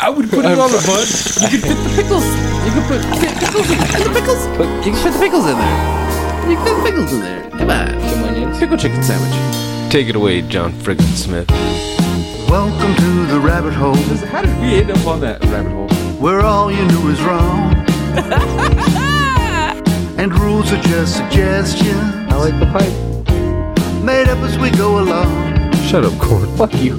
I would put it on the bun. You could fit the pickles. You could put pickles in the pickles. But you can fit the pickles in there. You can fit the pickles in there. Come on. Some onions. Pickle chicken sandwich. Take it away, John Friggin Smith. Welcome to the rabbit hole How did we end up on that rabbit hole? where all you knew is wrong. and rules are just suggestions I like the pipe. made up as we go along. Shut up, Corn. Fuck you.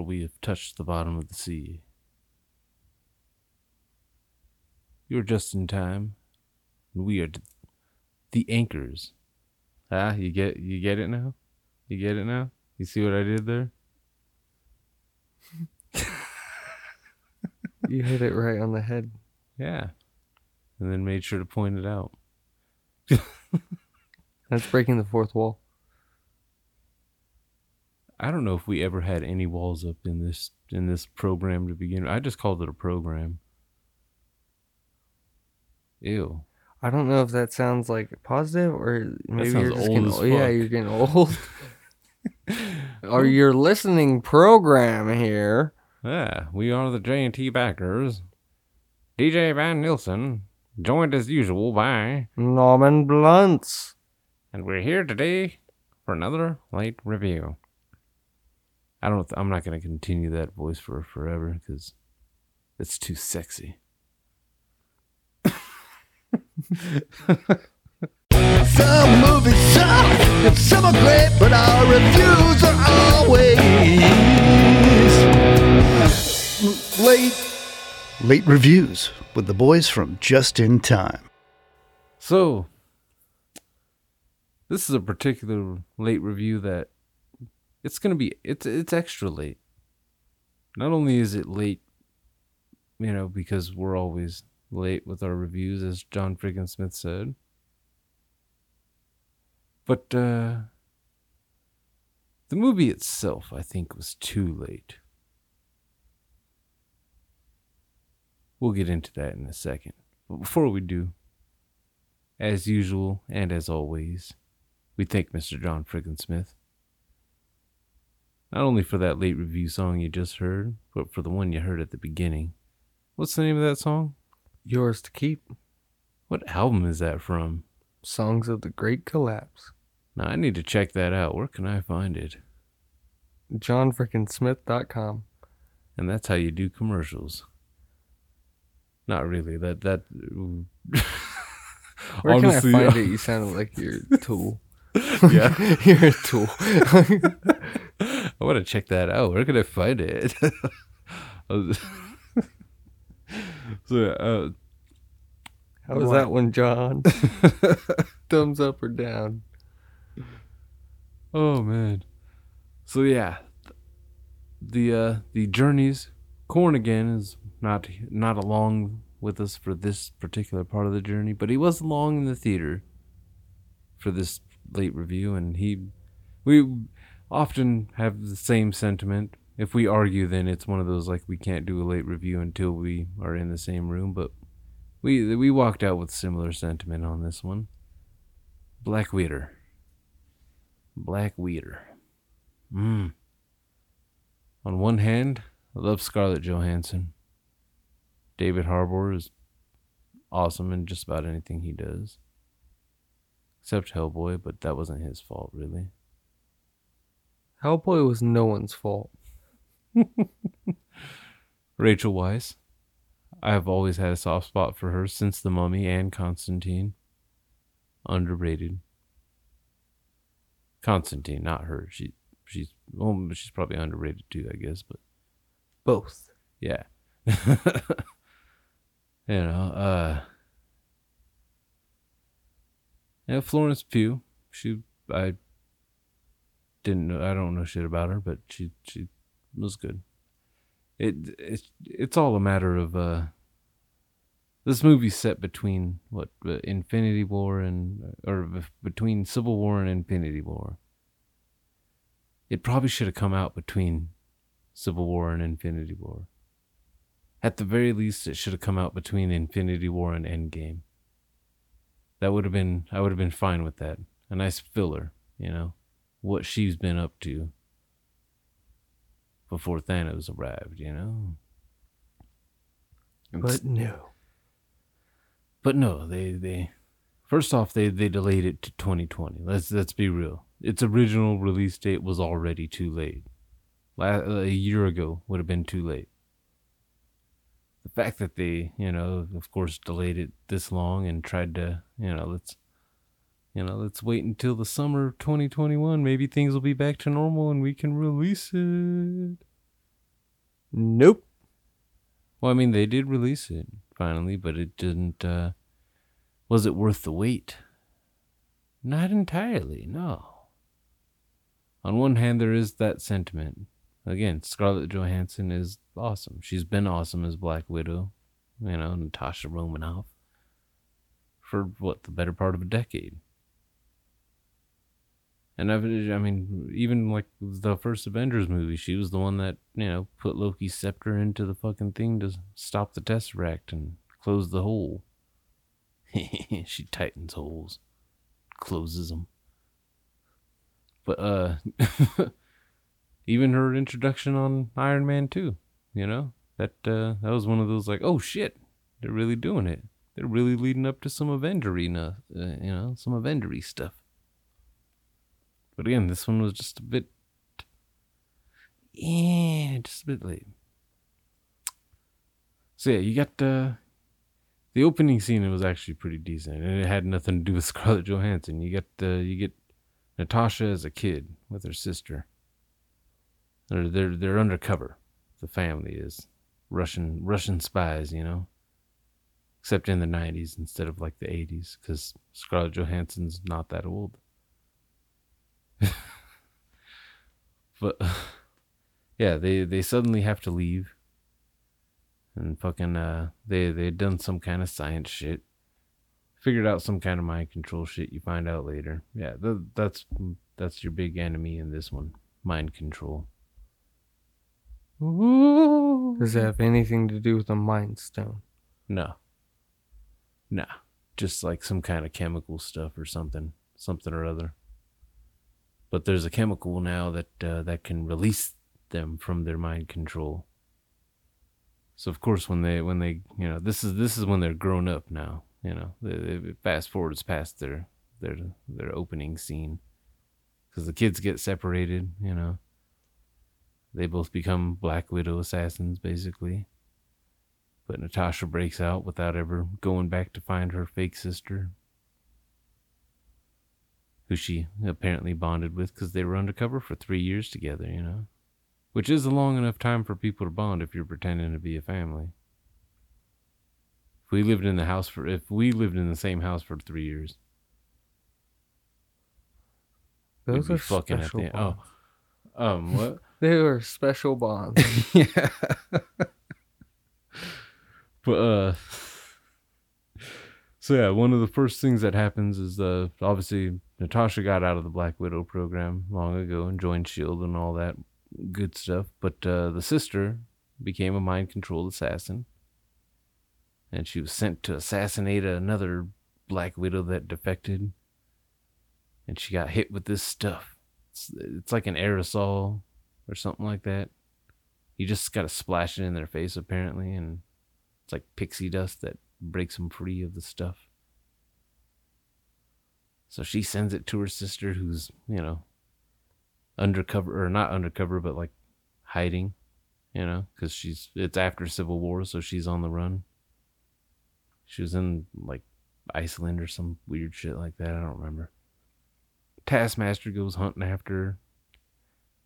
For we have touched the bottom of the sea. You're just in time. and We are the anchors. Ah, you get you get it now? You get it now? You see what I did there? You hit it right on the head. Yeah. And then made sure to point it out. That's breaking the fourth wall. I don't know if we ever had any walls up in this in this program to begin. with. I just called it a program. Ew. I don't know if that sounds like positive or maybe you're just old getting old. Yeah, you're getting old. or your listening program here. Yeah, we are the J and T backers. DJ Van Nielsen, joined as usual by, Norman Blunts. and we're here today for another late review. I don't. Th- I'm not going to continue that voice for forever because it's too sexy. Some movies suck, and some are great, but our reviews are always late. Late reviews with the boys from Just in Time. So, this is a particular late review that it's to be it's it's extra late. Not only is it late, you know, because we're always late with our reviews as John Friggin Smith said. But uh the movie itself I think was too late. We'll get into that in a second. But before we do, as usual and as always, we thank Mr. John Friggin Smith. Not only for that late review song you just heard, but for the one you heard at the beginning. What's the name of that song? Yours to keep. What album is that from? Songs of the Great Collapse. Now I need to check that out. Where can I find it? JohnFrickinsmith.com. And that's how you do commercials. Not really. That that Where Honestly, can I find it? You sounded like you're a tool. Yeah. you're a tool. I want to check that out. Where can I find it? So, uh, How was that one, John? Thumbs up or down? oh man. So yeah, the uh, the journeys. Corn again is not not along with us for this particular part of the journey, but he was along in the theater for this late review, and he we often have the same sentiment. If we argue, then it's one of those like we can't do a late review until we are in the same room. But we we walked out with similar sentiment on this one. Black Widow. Black Widow. Mm. On one hand, I love Scarlett Johansson. David Harbour is awesome in just about anything he does. Except Hellboy, but that wasn't his fault, really. Hellboy was no one's fault. Rachel Weisz. I have always had a soft spot for her since The Mummy and Constantine. Underrated. Constantine, not her. She she's well, she's probably underrated too, I guess. But Both. yeah, you know. uh Yeah, Florence Pugh. She I didn't know. I don't know shit about her, but she she was good. It it's it's all a matter of uh. This movie's set between what Infinity War and or between Civil War and Infinity War. It probably should have come out between Civil War and Infinity War. At the very least, it should have come out between Infinity War and Endgame. That would have been I would have been fine with that. A nice filler, you know, what she's been up to before Thanos arrived, you know. But no. But no, they they first off they they delayed it to 2020. Let's let's be real. Its original release date was already too late. La- a year ago would have been too late. The fact that they, you know, of course, delayed it this long and tried to, you know, let's, you know, let's wait until the summer of 2021. Maybe things will be back to normal and we can release it. Nope. Well, I mean, they did release it finally, but it didn't. Uh, was it worth the wait? Not entirely, no. On one hand, there is that sentiment. Again, Scarlett Johansson is awesome. She's been awesome as Black Widow, you know, Natasha Romanoff, for what, the better part of a decade. And I've, I mean, even like the first Avengers movie, she was the one that, you know, put Loki's scepter into the fucking thing to stop the Tesseract and close the hole. she tightens holes, closes them. But, uh, even her introduction on Iron Man 2, you know, that, uh, that was one of those like, oh shit, they're really doing it. They're really leading up to some Avengery, uh, you know, some Avengery stuff. But again, this one was just a bit, yeah, just a bit late. So yeah, you got uh, the opening scene. It was actually pretty decent, and it had nothing to do with Scarlett Johansson. You get uh, you get Natasha as a kid with her sister. They're they're they're undercover. The family is Russian Russian spies, you know. Except in the '90s instead of like the '80s, because Scarlett Johansson's not that old. but yeah, they they suddenly have to leave, and fucking uh, they they done some kind of science shit, figured out some kind of mind control shit. You find out later. Yeah, th- that's that's your big enemy in this one, mind control. Ooh. Does it have anything to do with the Mind Stone? No. Nah. Just like some kind of chemical stuff or something. Something or other. But there's a chemical now that uh, that can release them from their mind control. So of course when they when they you know this is this is when they're grown up now, you know. They, they fast forwards past their their their opening scene. Cuz the kids get separated, you know. They both become Black Widow assassins basically. But Natasha breaks out without ever going back to find her fake sister, who she apparently bonded with because they were undercover for three years together, you know? Which is a long enough time for people to bond if you're pretending to be a family. If we lived in the house for, if we lived in the same house for three years, Those are fucking at the, bonds. oh, um, what? They were special bonds. yeah. but uh so yeah, one of the first things that happens is uh obviously Natasha got out of the Black Widow program long ago and joined Shield and all that good stuff, but uh the sister became a mind controlled assassin. And she was sent to assassinate another Black Widow that defected. And she got hit with this stuff. It's, it's like an aerosol or something like that. You just got to splash it in their face, apparently, and it's like pixie dust that breaks him free of the stuff. So she sends it to her sister, who's, you know, undercover, or not undercover, but like hiding. you know, because she's it's after Civil War, so she's on the run. She was in like Iceland or some weird shit like that. I don't remember. Taskmaster goes hunting after her.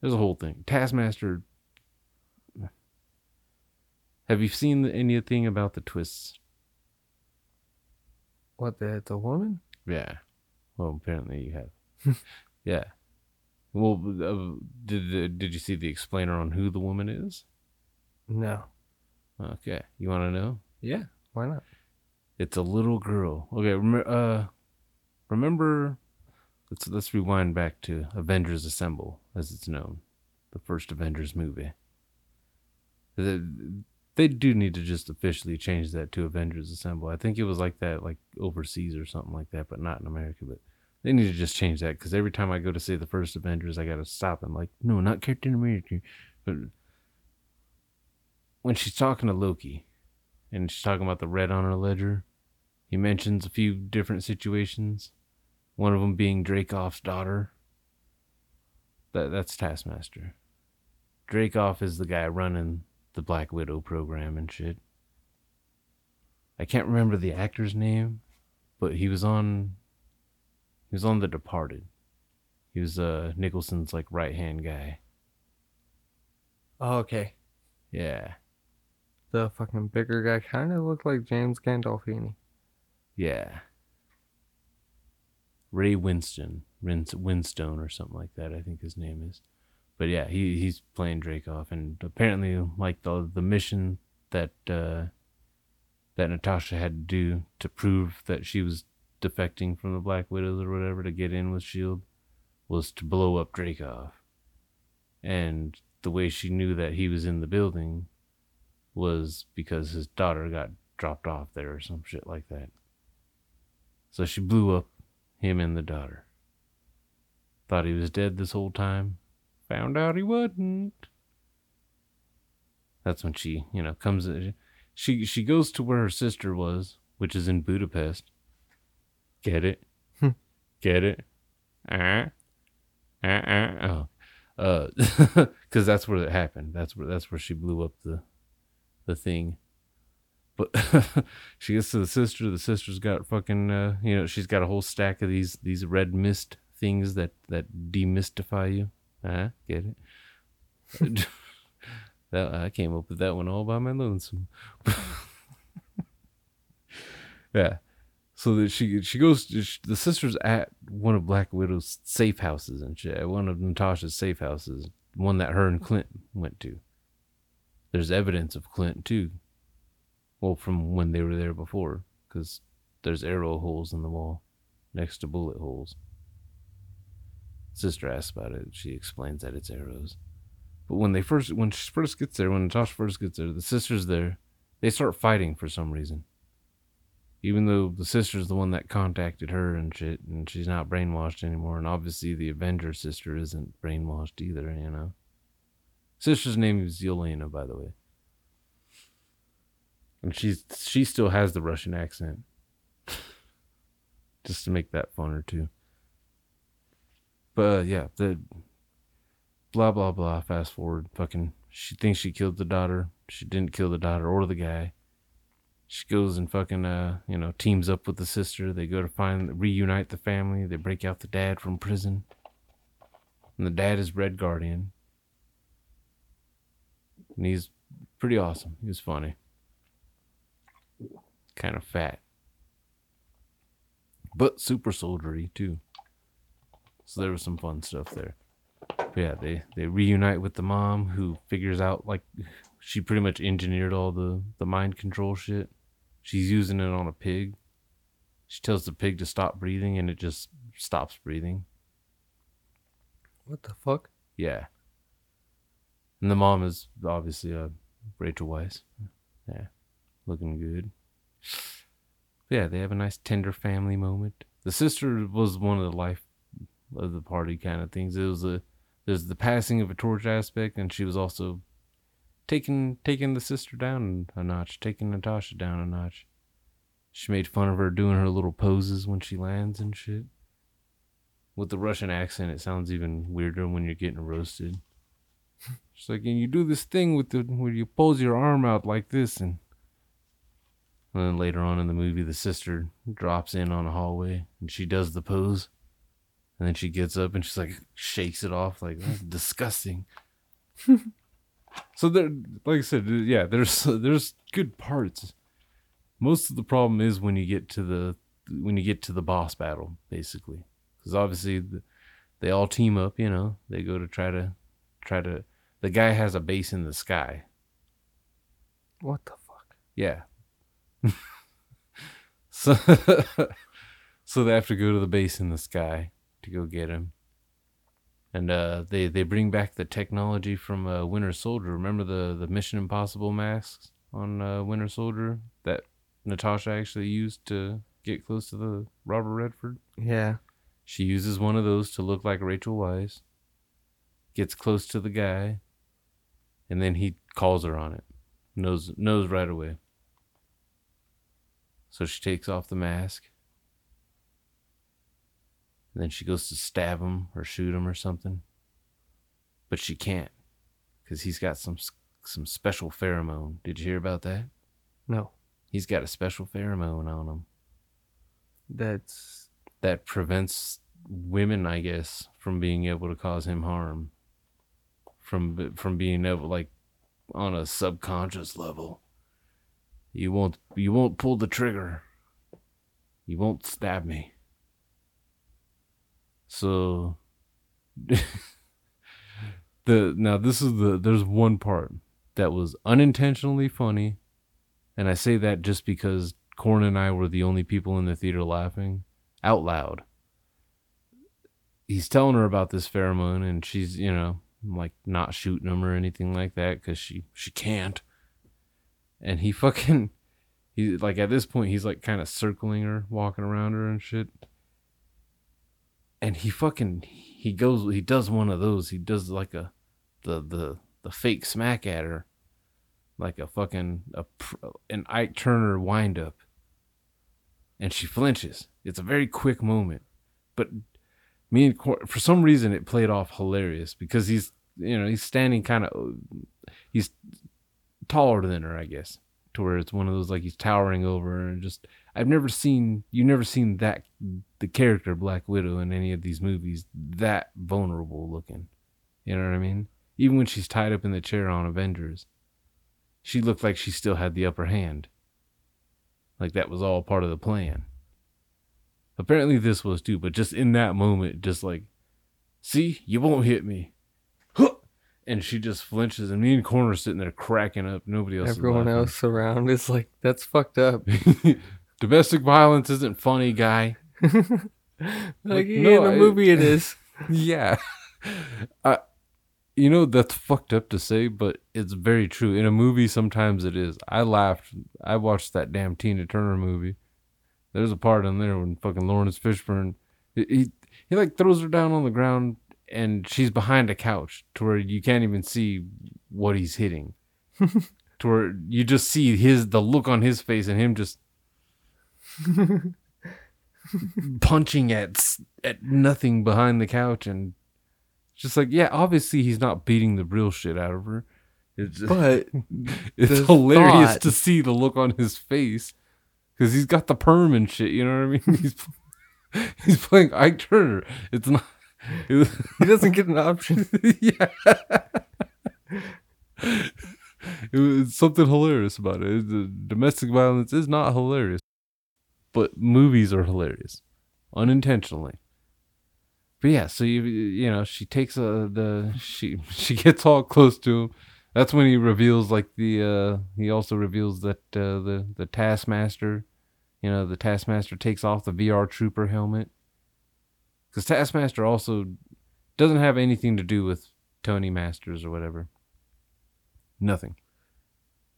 There's a whole thing. Taskmaster. Have you seen anything about the twists? What the a woman? Yeah. Well, apparently you have. yeah. Well, uh, did did you see the explainer on who the woman is? No. Okay, you want to know? Yeah. Why not? It's a little girl. Okay, rem- uh, remember? Let's let's rewind back to Avengers Assemble, as it's known, the first Avengers movie. The- they do need to just officially change that to Avengers Assemble. I think it was like that, like overseas or something like that, but not in America. But they need to just change that because every time I go to see the first Avengers, I gotta stop and like, no, not Captain America, but when she's talking to Loki, and she's talking about the red on her ledger, he mentions a few different situations. One of them being Dreykov's daughter. That that's Taskmaster. Dreykov is the guy running the Black Widow program and shit. I can't remember the actor's name, but he was on he was on The Departed. He was uh Nicholson's like right hand guy. Oh, okay. Yeah. The fucking bigger guy kind of looked like James Gandolfini. Yeah. Ray Winston, Winstone or something like that. I think his name is. But yeah, he he's playing Dreykov, and apparently, like the the mission that uh, that Natasha had to do to prove that she was defecting from the Black Widows or whatever to get in with Shield was to blow up Dreykov. And the way she knew that he was in the building was because his daughter got dropped off there or some shit like that. So she blew up him and the daughter. Thought he was dead this whole time. Found out he wasn't. That's when she, you know, comes. She she goes to where her sister was, which is in Budapest. Get it? Get it? Uh, uh, uh, oh, uh, because that's where it happened. That's where that's where she blew up the, the thing. But she gets to the sister. The sister's got fucking, uh, you know, she's got a whole stack of these these red mist things that that demystify you. Uh, get it? that I came up with that one all by my lonesome. yeah. So that she she goes she, the sister's at one of Black Widow's safe houses and shit. One of Natasha's safe houses, one that her and Clint went to. There's evidence of Clint too. Well, from when they were there before, because there's arrow holes in the wall next to bullet holes. Sister asks about it. She explains that it's arrows. But when they first, when she first gets there, when Natasha first gets there, the sister's there. They start fighting for some reason. Even though the sister's the one that contacted her and shit, and she's not brainwashed anymore, and obviously the Avenger sister isn't brainwashed either, you know. Sister's name is Yelena, by the way. And she's she still has the Russian accent. Just to make that funner too. But uh, yeah, the blah blah blah. Fast forward, fucking. She thinks she killed the daughter. She didn't kill the daughter or the guy. She goes and fucking uh you know teams up with the sister. They go to find reunite the family. They break out the dad from prison. And the dad is Red Guardian. And he's pretty awesome. He was funny. Kind of fat. But super soldiery too. So there was some fun stuff there. But yeah, they they reunite with the mom who figures out like she pretty much engineered all the the mind control shit. She's using it on a pig. She tells the pig to stop breathing and it just stops breathing. What the fuck? Yeah. And the mom is obviously uh, Rachel Weisz. Yeah. Looking good. But yeah, they have a nice tender family moment. The sister was one of the life of the party kind of things. It was a there's the passing of a torch aspect and she was also taking taking the sister down a notch, taking Natasha down a notch. She made fun of her doing her little poses when she lands and shit. With the Russian accent, it sounds even weirder when you're getting roasted. She's like, and you do this thing with the where you pose your arm out like this, and, and then later on in the movie, the sister drops in on a hallway and she does the pose, and then she gets up and she's like shakes it off like that's disgusting. so there, like I said, yeah, there's there's good parts. Most of the problem is when you get to the when you get to the boss battle, basically, because obviously the, they all team up. You know, they go to try to try to. The guy has a base in the sky. What the fuck? Yeah. so so they have to go to the base in the sky to go get him. And uh, they they bring back the technology from uh, Winter Soldier. Remember the the Mission Impossible masks on uh, Winter Soldier that Natasha actually used to get close to the Robert Redford. Yeah. She uses one of those to look like Rachel Weisz. Gets close to the guy, and then he calls her on it. Knows knows right away. So she takes off the mask. And then she goes to stab him or shoot him or something. But she can't cuz he's got some some special pheromone. Did you hear about that? No. He's got a special pheromone on him That's that prevents women, I guess, from being able to cause him harm. From from being able like on a subconscious level. You won't you won't pull the trigger. You won't stab me. So the now this is the there's one part that was unintentionally funny and I say that just because Corn and I were the only people in the theater laughing out loud. He's telling her about this pheromone, and she's, you know, like not shooting him or anything like that because she she can't. And he fucking, he like at this point he's like kind of circling her, walking around her and shit. And he fucking he goes he does one of those. He does like a the the the fake smack at her like a fucking a, an Ike Turner wind up, and she flinches. It's a very quick moment, but me and Cor- for some reason it played off hilarious because he's you know he's standing kind of he's taller than her, I guess, to where it's one of those like he's towering over and just I've never seen you've never seen that the character Black Widow in any of these movies that vulnerable looking. You know what I mean? Even when she's tied up in the chair on Avengers she looked like she still had the upper hand. Like that was all part of the plan. Apparently this was too, but just in that moment, just like, see, you won't hit me. And she just flinches, and me and Corner sitting there cracking up. Nobody else. everyone else around is like, that's fucked up. Domestic violence isn't funny, guy. Like, no, yeah, in a I- movie it is. yeah. I, you know, that's fucked up to say, but it's very true. In a movie, sometimes it is. I laughed. I watched that damn Tina Turner movie. There's a part in there when fucking Laurence Fishburne, he, he, he like throws her down on the ground and she's behind a couch to where you can't even see what he's hitting. to where you just see his, the look on his face and him just punching at at nothing behind the couch and just like yeah obviously he's not beating the real shit out of her. It's just, But it's hilarious thought- to see the look on his face because he's got the perm and shit you know what i mean? He's he's playing ike turner. It's not he doesn't get an option. yeah. It was something hilarious about it. The domestic violence is not hilarious but movies are hilarious unintentionally. But yeah so you you know she takes uh, the she she gets all close to him. That's when he reveals like the uh he also reveals that uh the the taskmaster you know the taskmaster takes off the vr trooper helmet because taskmaster also doesn't have anything to do with tony masters or whatever. Nothing.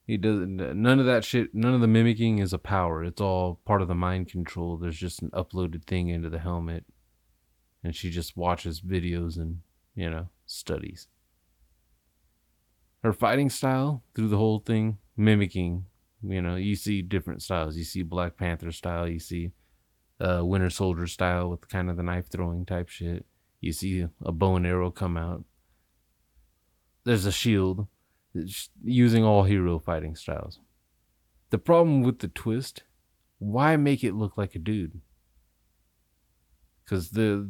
He doesn't none of that shit none of the mimicking is a power. It's all part of the mind control. There's just an uploaded thing into the helmet and she just watches videos and you know studies. Her fighting style through the whole thing mimicking you know you see different styles. You see black panther style. You see uh winter soldier style with kind of the knife throwing type shit you see a bow and arrow come out there's a shield using all hero fighting styles. The problem with the twist, why make it look like a dude? Cuz the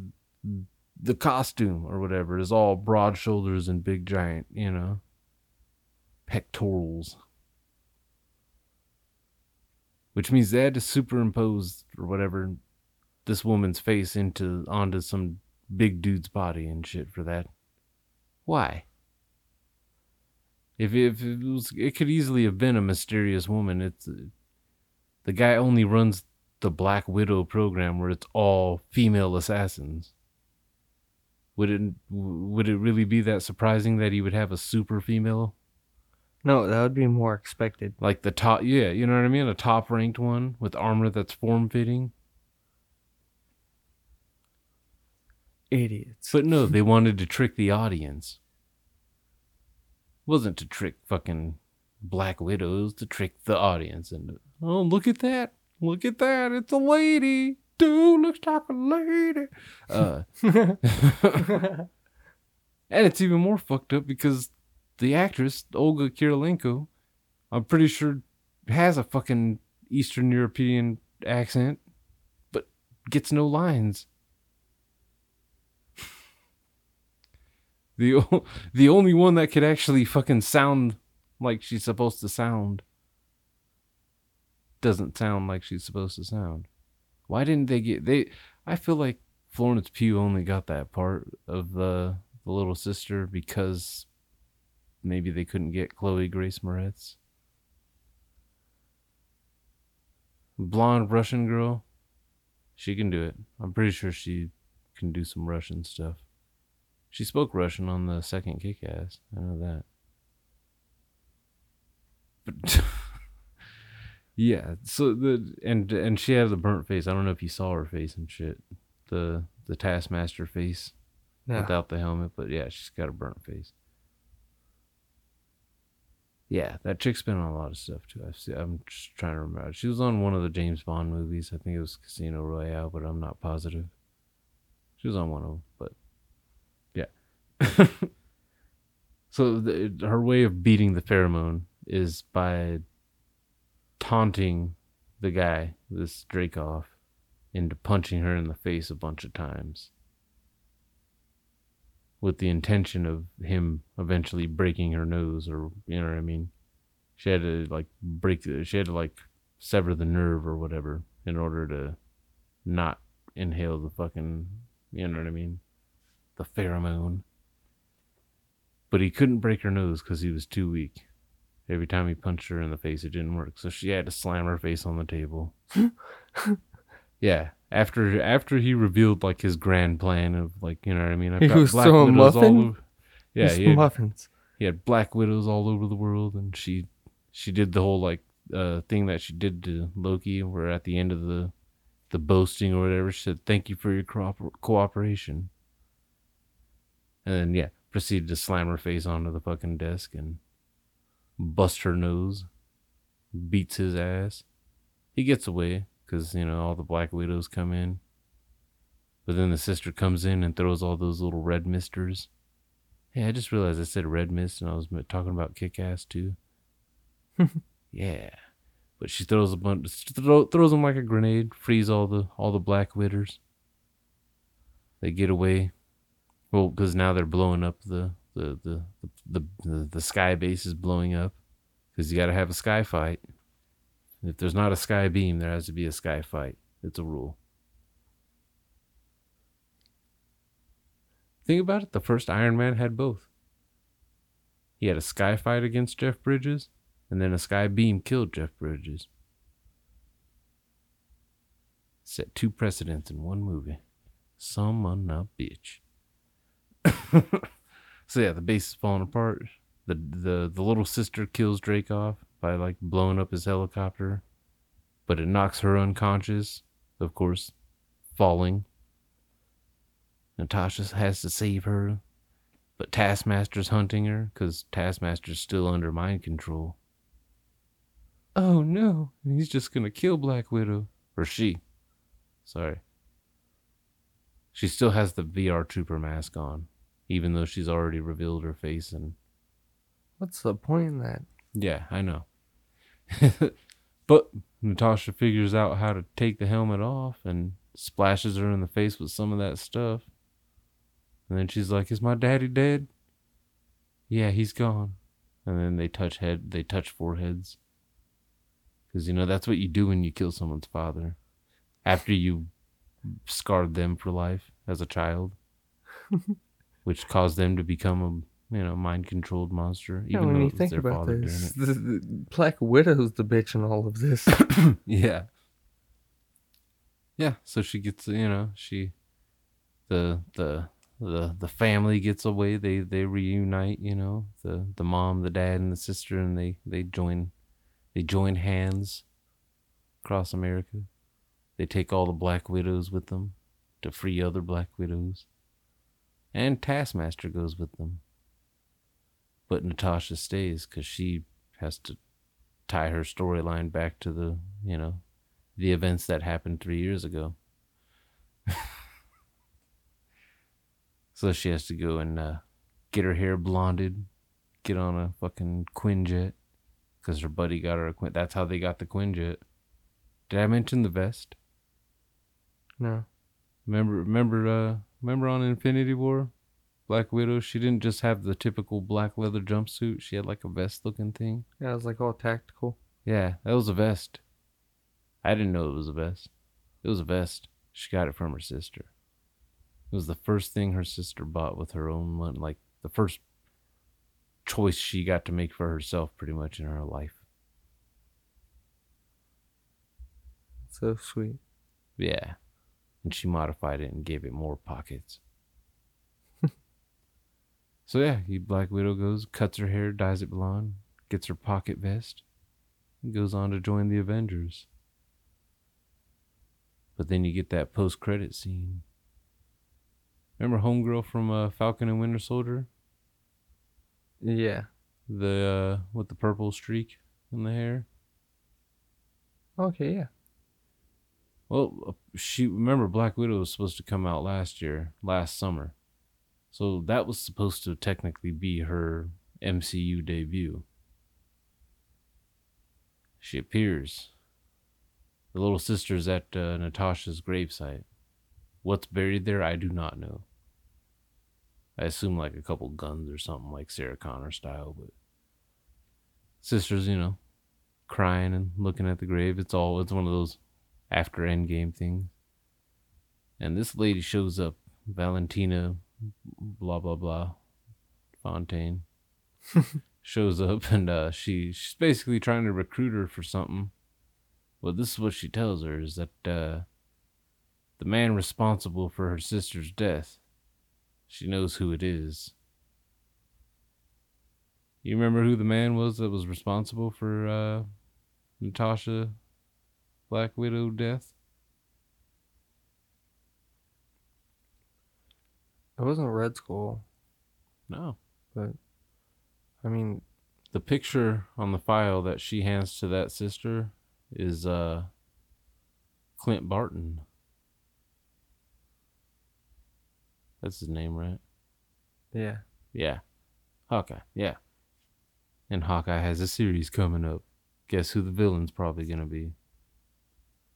the costume or whatever is all broad shoulders and big giant, you know, pectorals. Which means they had to superimpose or whatever this woman's face into onto some big dude's body and shit for that. Why? If if it was, it could easily have been a mysterious woman. It's the guy only runs the Black Widow program where it's all female assassins. Would it would it really be that surprising that he would have a super female No, that would be more expected. like the top? Yeah, you know what I mean. A top ranked one with armor that's form fitting. Idiots. But no, they wanted to trick the audience. It wasn't to trick fucking Black Widows, to trick the audience. And oh, look at that! Look at that! It's a lady. Dude looks like a lady. Uh, and it's even more fucked up because the actress Olga Kurylenko, I'm pretty sure, has a fucking Eastern European accent, but gets no lines. The o- the only one that could actually fucking sound like she's supposed to sound doesn't sound like she's supposed to sound. Why didn't they get they I feel like Florence Pugh only got that part of the the little sister because maybe they couldn't get Chloe Grace Moretz. Blonde Russian girl. She can do it. I'm pretty sure she can do some Russian stuff. She spoke Russian on the second kick ass. I know that. But yeah, so the and and she had the burnt face. I don't know if you saw her face and shit. The the Taskmaster face No. without the helmet, but yeah, she's got a burnt face. Yeah, that chick's been on a lot of stuff too. I've seen, I'm just trying to remember. She was on one of the James Bond movies. I think it was Casino Royale, but I'm not positive. She was on one of them, but yeah. so the, her way of beating the pheromone is by taunting the guy, this Dreykov, into punching her in the face a bunch of times with the intention of him eventually breaking her nose or you know what I mean. She had to like break the, she had to like sever the nerve or whatever in order to not inhale the fucking you know what I mean? The pheromone. But he couldn't break her nose because he was too weak. Every time he punched her in the face, it didn't work. So she had to slam her face on the table. yeah. After after he revealed like his grand plan of like you know what I mean. I've He got was Black throwing Widows all over- Yeah, he had, muffins. he had Black Widows all over the world, and she she did the whole like uh thing that she did to Loki, where at the end of the the boasting or whatever, she said, "Thank you for your cooper- cooperation," and then yeah, proceeded to slam her face onto the fucking desk and bust her nose, beats his ass. He gets away because you know all the Black Widows come in, but then the sister comes in and throws all those little red misters. Hey, I just realized I said red mist and I was talking about kick ass too. yeah. But she throws a bunch, throw, throws them like a grenade, frees all the all the black witters. They get away. Well, because now they're blowing up the the the the the, the sky base is blowing up because you got to have a sky fight. If there's not a sky beam, there has to be a sky fight. It's a rule. Think about it. The first Iron Man had both. He had a sky fight against Jeff Bridges, and then a sky beam killed Jeff Bridges. Set two precedents in one movie. Some a bitch. so yeah, the base is falling apart. The the the little sister kills Dreykov by like blowing up his helicopter, but it knocks her unconscious. Of course, falling. Natasha has to save her, but Taskmaster's hunting her because Taskmaster's still under mind control. Oh no, he's just gonna kill Black Widow. Or she. Sorry. She still has the VR Trooper mask on, even though she's already revealed her face and What's the point in that? Yeah, I know. but Natasha figures out how to take the helmet off and splashes her in the face with some of that stuff. And then she's like, "Is my daddy dead?" Yeah, he's gone. And then they touch head, they touch foreheads. Cuz you know that's what you do when you kill someone's father. After you scarred them for life as a child, which caused them to become a, you know, mind-controlled monster Yeah, even when though you think about this, the, the Black Widow's the bitch in all of this. Yeah. Yeah, so she gets you know, she the the the the family gets away, they they reunite, you know, the the mom, the dad and the sister and they they join they join hands across America. They take all the black widows with them to free other black widows. And Taskmaster goes with them. But Natasha stays cuz she has to tie her storyline back to the, you know, the events that happened three years ago. so she has to go and uh, get her hair blonded, get on a fucking Quinjet, because her buddy got her a Quin. That's how they got the Quinjet. Did I mention the vest? no. Remember, remember, uh, remember on Infinity War, Black Widow. She didn't just have the typical black leather jumpsuit. She had like a vest-looking thing. Yeah, it was like all tactical. Yeah, that was a vest. I didn't know it was a vest. It was a vest. She got it from her sister. It was the first thing her sister bought with her own money, like the first choice she got to make for herself pretty much in her life. So sweet. Yeah. And she modified it and gave it more pockets. So yeah, you Black Widow goes, cuts her hair, dyes it blonde, gets her pocket vest, and goes on to join the Avengers. But then you get that post credit scene. Remember Homegirl from uh, Falcon and Winter Soldier? Yeah. The uh, with the purple streak in the hair? Okay, yeah. Well, uh, she remember Black Widow was supposed to come out last year, last summer. So that was supposed to technically be her MCU debut. She appears. The little sister's at uh, Natasha's gravesite. What's buried there, I do not know. I assume like a couple guns or something like Sarah Connor style, but sisters, you know, crying and looking at the grave. It's all it's one of those after Endgame things. And this lady shows up, Valentina, blah blah blah, Fontaine, shows up, and uh, she she's basically trying to recruit her for something. Well, this is what she tells her: is that uh, the man responsible for her sister's death, she knows who it is. You remember who the man was that was responsible for uh, Natasha Black Widow death? It wasn't Red Skull, No. but I mean, The picture on the file that she hands to that sister is uh Clint Barton. That's his name, right? yeah. Yeah. Hawkeye, yeah. And Hawkeye has a series coming up. Guess who the villain's probably gonna be?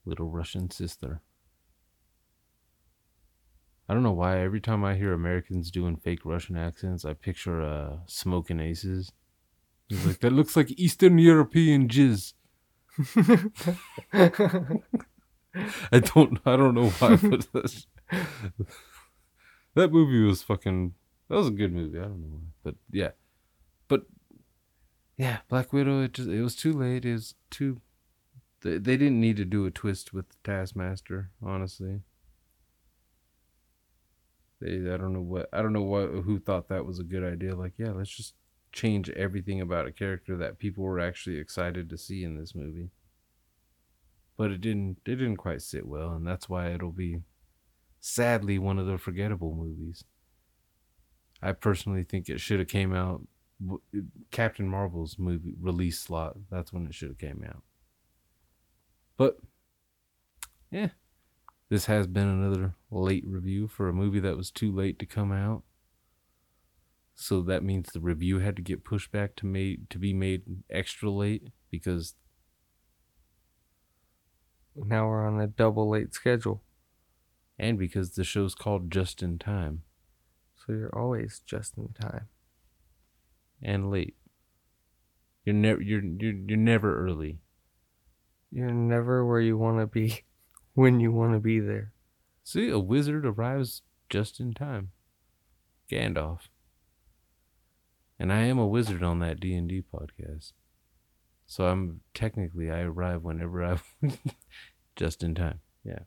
Little Russian sister. I don't know why every time I hear Americans doing fake Russian accents, I picture uh smoking aces. He's like, that looks like Eastern European jizz. I don't I don't know why, but that's, that movie was fucking that was a good movie. I don't know why. But yeah. But yeah, Black Widow, it just it was too late. It was too they, they didn't need to do a twist with Taskmaster, honestly. They I don't know what I don't know what who thought that was a good idea. Like, yeah, let's just change everything about a character that people were actually excited to see in this movie. But it didn't it didn't quite sit well, and that's why it'll be sadly one of the forgettable movies. I personally think it should have came out Captain Marvel's movie release slot. That's when it should have came out. But yeah, this has been another late review for a movie that was too late to come out. So that means the review had to get pushed back to made to be made extra late because Now we're on a double late schedule. and because the show's called Just in Time So you're always just in time. and late. You're never you're you're you're never early. You're never where you want to be when you want to be there. See, a wizard arrives just in time. Gandalf. And I am a wizard on that D and D podcast, so I'm technically I arrive whenever I, just in time. Yeah.